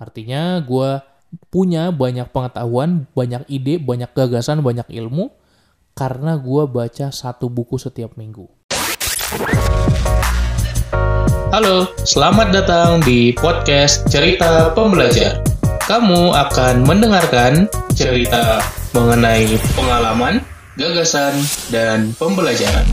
Artinya gue punya banyak pengetahuan, banyak ide, banyak gagasan, banyak ilmu karena gue baca satu buku setiap minggu. Halo, selamat datang di podcast Cerita Pembelajar. Kamu akan mendengarkan cerita mengenai pengalaman, gagasan, dan pembelajaran.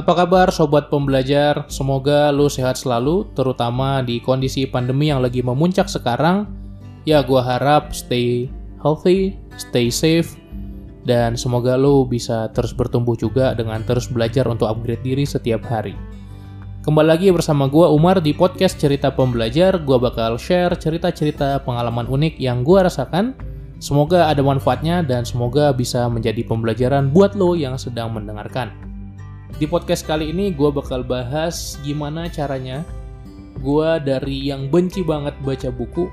Apa kabar sobat pembelajar? Semoga lu sehat selalu, terutama di kondisi pandemi yang lagi memuncak sekarang. Ya, gua harap stay healthy, stay safe, dan semoga lu bisa terus bertumbuh juga dengan terus belajar untuk upgrade diri setiap hari. Kembali lagi bersama gua Umar di podcast Cerita Pembelajar. Gua bakal share cerita-cerita pengalaman unik yang gua rasakan. Semoga ada manfaatnya dan semoga bisa menjadi pembelajaran buat lo yang sedang mendengarkan. Di podcast kali ini gue bakal bahas gimana caranya gue dari yang benci banget baca buku,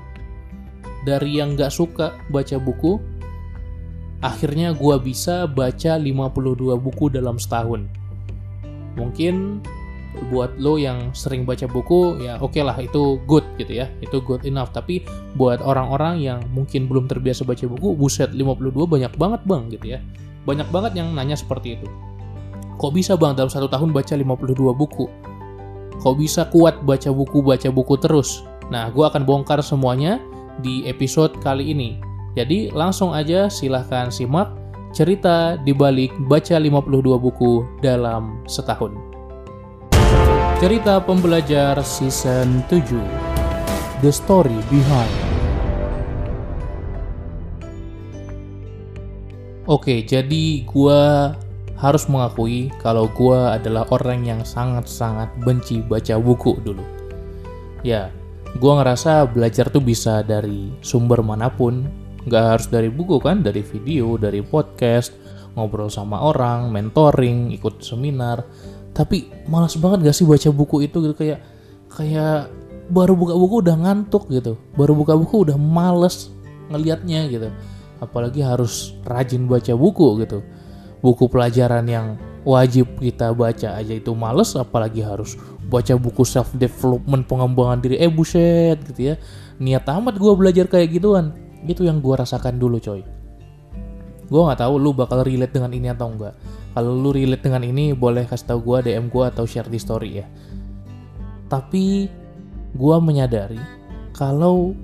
dari yang gak suka baca buku, akhirnya gue bisa baca 52 buku dalam setahun. Mungkin buat lo yang sering baca buku ya oke okay lah itu good gitu ya itu good enough. Tapi buat orang-orang yang mungkin belum terbiasa baca buku buset 52 banyak banget bang gitu ya. Banyak banget yang nanya seperti itu Kok bisa bang dalam satu tahun baca 52 buku? Kok bisa kuat baca buku-baca buku terus? Nah, gue akan bongkar semuanya di episode kali ini. Jadi langsung aja silahkan simak cerita di balik baca 52 buku dalam setahun. Cerita Pembelajar Season 7 The Story Behind Oke, jadi gue harus mengakui kalau gue adalah orang yang sangat-sangat benci baca buku dulu. Ya, gue ngerasa belajar tuh bisa dari sumber mana pun, nggak harus dari buku kan, dari video, dari podcast, ngobrol sama orang, mentoring, ikut seminar. Tapi malas banget gak sih baca buku itu gitu kayak kayak baru buka buku udah ngantuk gitu, baru buka buku udah males ngelihatnya gitu. Apalagi harus rajin baca buku gitu buku pelajaran yang wajib kita baca aja. Itu males apalagi harus baca buku self development pengembangan diri. Eh buset gitu ya. Niat amat gue belajar kayak gituan. Itu yang gue rasakan dulu coy. Gue nggak tahu lu bakal relate dengan ini atau enggak kalau lu relate dengan ini boleh kasih tahu gue DM gue atau share di story ya. Tapi gue menyadari kalau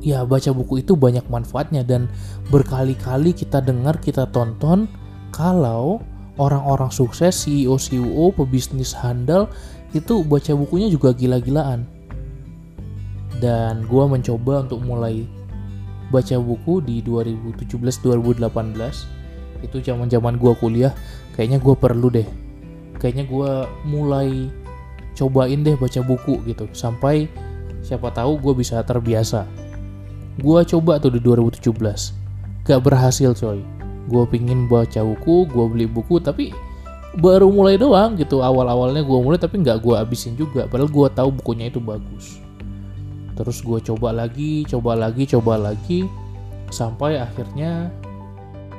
ya baca buku itu banyak manfaatnya. Dan berkali-kali kita dengar kita tonton kalau orang-orang sukses, CEO, CEO, pebisnis handal itu baca bukunya juga gila-gilaan. Dan gue mencoba untuk mulai baca buku di 2017-2018 itu zaman-zaman gue kuliah. Kayaknya gue perlu deh. Kayaknya gue mulai cobain deh baca buku gitu. Sampai siapa tahu gue bisa terbiasa. Gue coba tuh di 2017 gak berhasil coy gue pingin baca buku gue beli buku tapi baru mulai doang gitu. Awal-awalnya gue mulai tapi nggak gue abisin juga. Padahal gue tahu bukunya itu bagus. Terus gue coba lagi coba lagi coba lagi sampai akhirnya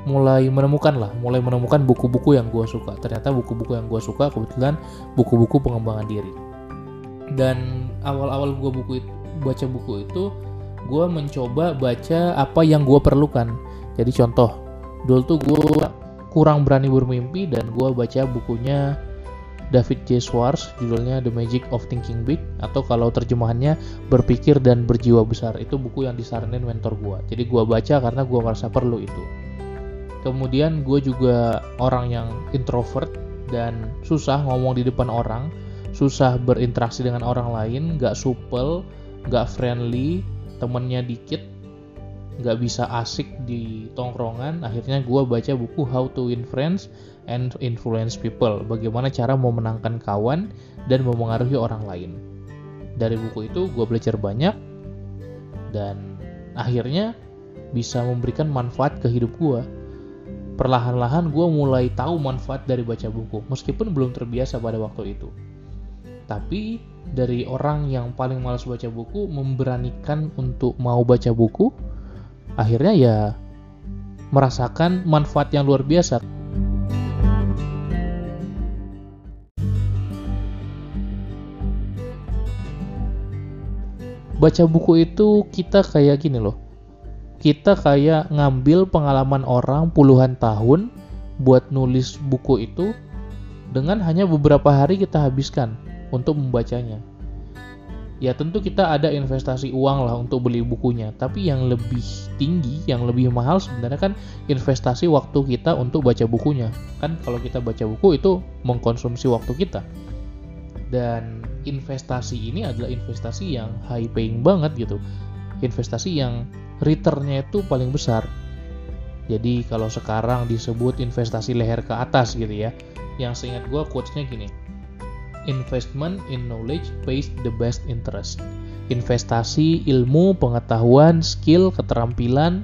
mulai menemukan lah mulai menemukan buku-buku yang gue suka. Ternyata buku-buku yang gue suka kebetulan buku-buku pengembangan diri. Dan awal-awal gue buku itu, baca buku itu gue mencoba baca apa yang gue perlukan. Jadi contoh dulu tuh gue kurang berani bermimpi dan gue baca bukunya David J. Schwartz judulnya The Magic of Thinking Big atau kalau terjemahannya berpikir dan berjiwa besar. Itu buku yang disaranin mentor gue jadi gue baca karena gue merasa perlu itu. Kemudian gue juga orang yang introvert dan susah ngomong di depan orang susah berinteraksi dengan orang lain gak supel gak friendly temennya dikit nggak bisa asik di tongkrongan akhirnya gue baca buku How to Win Friends and Influence People. Bagaimana cara memenangkan kawan dan memengaruhi orang lain. Dari buku itu gue belajar banyak dan akhirnya bisa memberikan manfaat ke hidup gue perlahan-lahan gue mulai tahu manfaat dari baca buku meskipun belum terbiasa pada waktu itu. Tapi dari orang yang paling malas baca buku memberanikan untuk mau baca buku akhirnya ya merasakan manfaat yang luar biasa. Baca buku itu kita kayak gini loh. Kita kayak ngambil pengalaman orang puluhan tahun buat nulis buku itu dengan hanya beberapa hari kita habiskan untuk membacanya. Ya tentu kita ada investasi uang lah untuk beli bukunya, tapi yang lebih tinggi, yang lebih mahal sebenarnya kan investasi waktu kita untuk baca bukunya. Kan kalau kita baca buku itu mengkonsumsi waktu kita. Dan investasi ini adalah investasi yang high paying banget gitu. Investasi yang returnnya itu paling besar. Jadi kalau sekarang disebut investasi leher ke atas gitu ya. Yang seingat gue quotesnya gini investment in knowledge pays the best interest. Investasi ilmu, pengetahuan, skill, keterampilan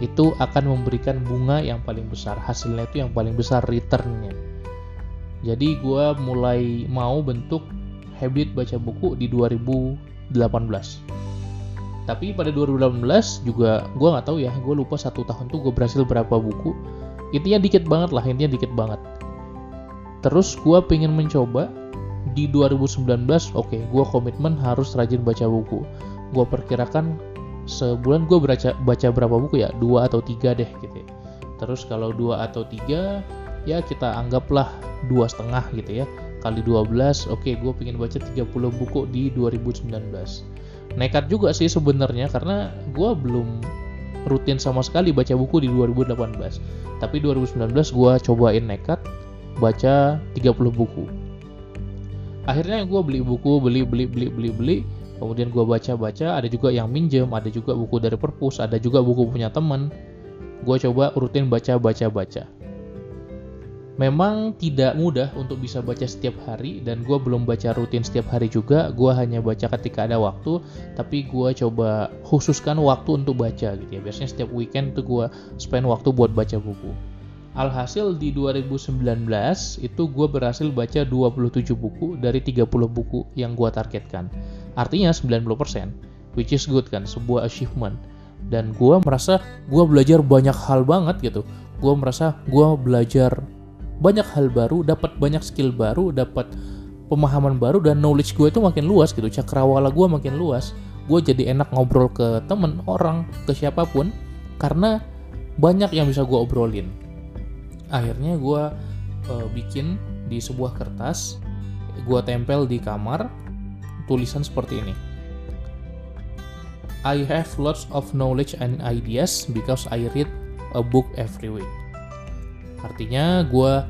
itu akan memberikan bunga yang paling besar. Hasilnya itu yang paling besar returnnya. Jadi gue mulai mau bentuk habit baca buku di 2018. Tapi pada 2018 juga gue nggak tahu ya, gue lupa satu tahun tuh gue berhasil berapa buku. Intinya dikit banget lah, intinya dikit banget terus gue pengen mencoba di 2019 oke okay, gue komitmen harus rajin baca buku. Gue perkirakan sebulan gue baca baca berapa buku ya? Dua atau tiga deh gitu ya. terus kalau dua atau tiga ya kita anggaplah dua setengah gitu ya. Kali 12 oke okay, gue pengen baca 30 buku di 2019 nekat juga sih sebenarnya karena gue belum rutin sama sekali baca buku di 2018 tapi 2019 gue cobain nekat baca 30 buku akhirnya gue beli buku beli beli beli beli beli kemudian gue baca baca ada juga yang minjem ada juga buku dari perpus ada juga buku punya temen gue coba rutin baca baca baca Memang tidak mudah untuk bisa baca setiap hari dan gue belum baca rutin setiap hari juga. Gue hanya baca ketika ada waktu, tapi gue coba khususkan waktu untuk baca gitu ya. Biasanya setiap weekend tuh gue spend waktu buat baca buku. Alhasil di 2019 itu gue berhasil baca 27 buku dari 30 buku yang gue targetkan. Artinya 90%, which is good kan, sebuah achievement. Dan gue merasa gue belajar banyak hal banget gitu. Gue merasa gue belajar banyak hal baru, dapat banyak skill baru, dapat pemahaman baru dan knowledge gue itu makin luas gitu. Cakrawala gue makin luas. Gue jadi enak ngobrol ke temen, orang, ke siapa pun karena banyak yang bisa gue obrolin akhirnya gue uh, bikin di sebuah kertas gue tempel di kamar tulisan seperti ini. I have lots of knowledge and ideas because I read a book every week. Artinya gue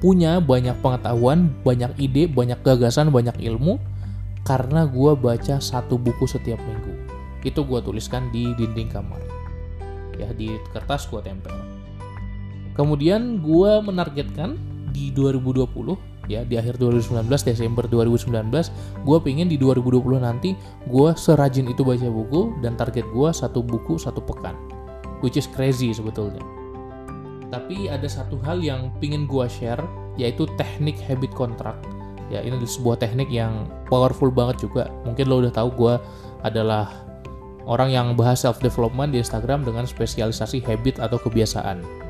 punya banyak pengetahuan banyak ide banyak gagasan banyak ilmu karena gue baca satu buku setiap minggu. Itu gue tuliskan di dinding kamar. Ya di kertas gue tempel Kemudian gue menargetkan di 2020 ya di akhir 2019 Desember 2019 gue pengen di 2020 nanti gue serajin itu baca buku dan target gue satu buku satu pekan which is crazy sebetulnya. Tapi ada satu hal yang pingin gue share yaitu teknik habit contract ya ini sebuah teknik yang powerful banget juga. Mungkin lo udah tahu gue adalah orang yang bahas self development di Instagram dengan spesialisasi habit atau kebiasaan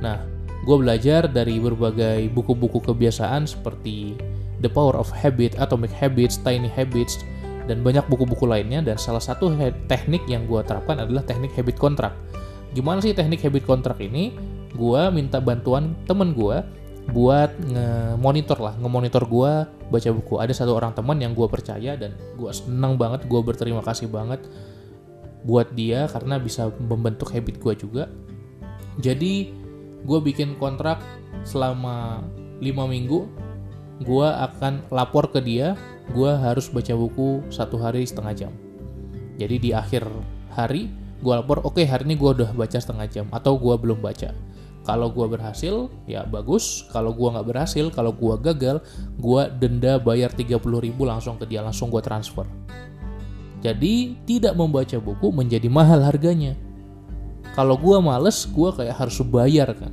Nah, gue belajar dari berbagai buku-buku kebiasaan seperti The Power of Habit, Atomic Habits, Tiny Habits, dan banyak buku-buku lainnya. Dan salah satu teknik yang gue terapkan adalah teknik habit kontrak. Gimana sih teknik habit kontrak ini? Gue minta bantuan temen gue buat nge-monitor lah, nge-monitor gue baca buku. Ada satu orang teman yang gue percaya dan gue senang banget, gue berterima kasih banget buat dia karena bisa membentuk habit gue juga. Jadi gue bikin kontrak selama 5 minggu gue akan lapor ke dia gue harus baca buku satu hari setengah jam. Jadi di akhir hari gue lapor oke okay, hari ini gue udah baca setengah jam atau gue belum baca. Kalau gue berhasil ya bagus. Kalau gue nggak berhasil kalau gue gagal gue denda bayar 30 ribu langsung ke dia langsung gue transfer. Jadi tidak membaca buku menjadi mahal harganya kalau gue males gue kayak harus bayar kan.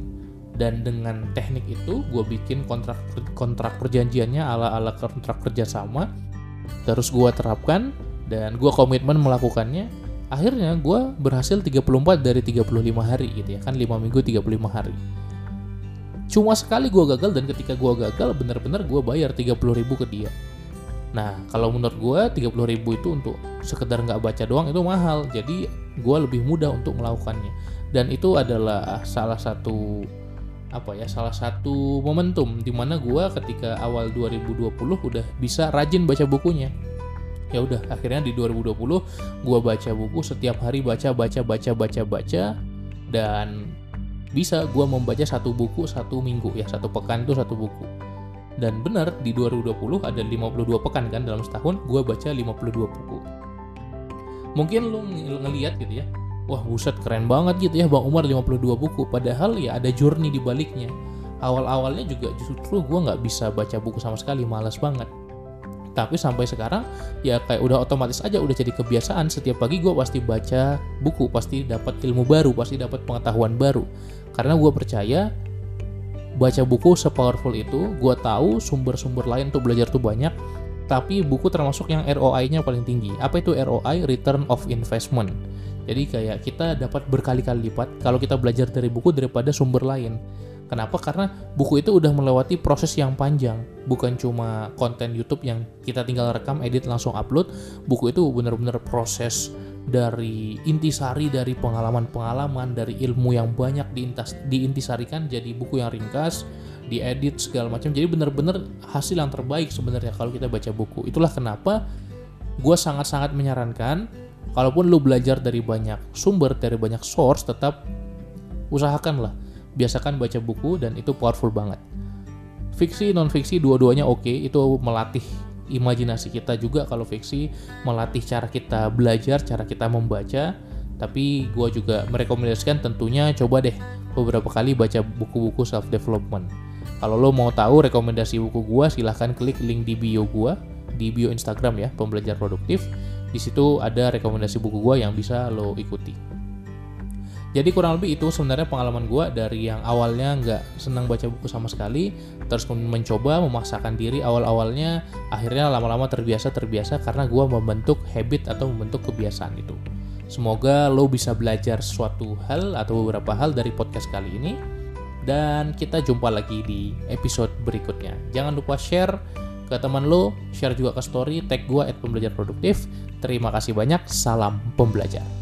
Dan dengan teknik itu gue bikin kontrak kontrak perjanjiannya ala ala kontrak kerjasama terus gue terapkan dan gue komitmen melakukannya akhirnya gue berhasil 34 dari 35 hari gitu ya. Kan 5 minggu 35 hari. Cuma sekali gue gagal dan ketika gue gagal bener-bener gue bayar 30 ribu ke dia nah kalau menurut gue 30 ribu itu untuk sekedar nggak baca doang itu mahal. Jadi gue lebih mudah untuk melakukannya. Dan itu adalah salah satu apa ya salah satu momentum di mana gue ketika awal 2020 udah bisa rajin baca bukunya. Ya udah akhirnya di 2020 gue baca buku setiap hari baca baca baca baca baca dan bisa gue membaca satu buku satu minggu. Ya satu pekan itu satu buku dan benar di 2020 ada 52 pekan kan dalam setahun gue baca 52 buku. Mungkin lu ng ngeliat gitu ya wah buset keren banget gitu ya Bang Umar 52 buku. Padahal ya ada journey di baliknya. Awal-awalnya juga justru gue nggak bisa baca buku sama sekali malas banget. Tapi sampai sekarang ya kayak udah otomatis aja udah jadi kebiasaan. Setiap pagi gue pasti baca buku pasti dapat ilmu baru pasti dapat pengetahuan baru. Karena gue percaya baca buku sepowerful itu gue tahu sumber-sumber lain untuk belajar tuh banyak tapi buku termasuk yang ROI-nya paling tinggi. Apa itu ROI Return of Investment. Jadi kayak kita dapat berkali-kali lipat kalau kita belajar dari buku daripada sumber lain. Kenapa? Karena buku itu udah melewati proses yang panjang, bukan cuma konten YouTube yang kita tinggal rekam, edit, langsung upload. Buku itu benar-benar proses dari intisari dari pengalaman-pengalaman, dari ilmu yang banyak diintas, diintisarikan jadi buku yang ringkas, diedit segala macam. Jadi benar-benar hasil yang terbaik sebenarnya kalau kita baca buku. Itulah kenapa gue sangat-sangat menyarankan, kalaupun lu belajar dari banyak sumber, dari banyak source, tetap usahakanlah biasakan baca buku dan itu powerful banget. Fiksi, non fiksi dua-duanya oke, okay, itu melatih imajinasi kita juga kalau fiksi melatih cara kita belajar, cara kita membaca. Tapi gue juga merekomendasikan tentunya coba deh beberapa kali baca buku-buku self development. Kalau lo mau tahu rekomendasi buku gue, silahkan klik link di bio gue di bio Instagram ya, pembelajar produktif. Di situ ada rekomendasi buku gue yang bisa lo ikuti. Jadi kurang lebih itu sebenarnya pengalaman gue dari yang awalnya nggak senang baca buku sama sekali, terus mencoba memaksakan diri awal-awalnya, akhirnya lama-lama terbiasa terbiasa karena gue membentuk habit atau membentuk kebiasaan itu. Semoga lo bisa belajar suatu hal atau beberapa hal dari podcast kali ini. Dan kita jumpa lagi di episode berikutnya. Jangan lupa share ke teman lo, share juga ke story, tag gue at pembelajar produktif. Terima kasih banyak, salam pembelajar.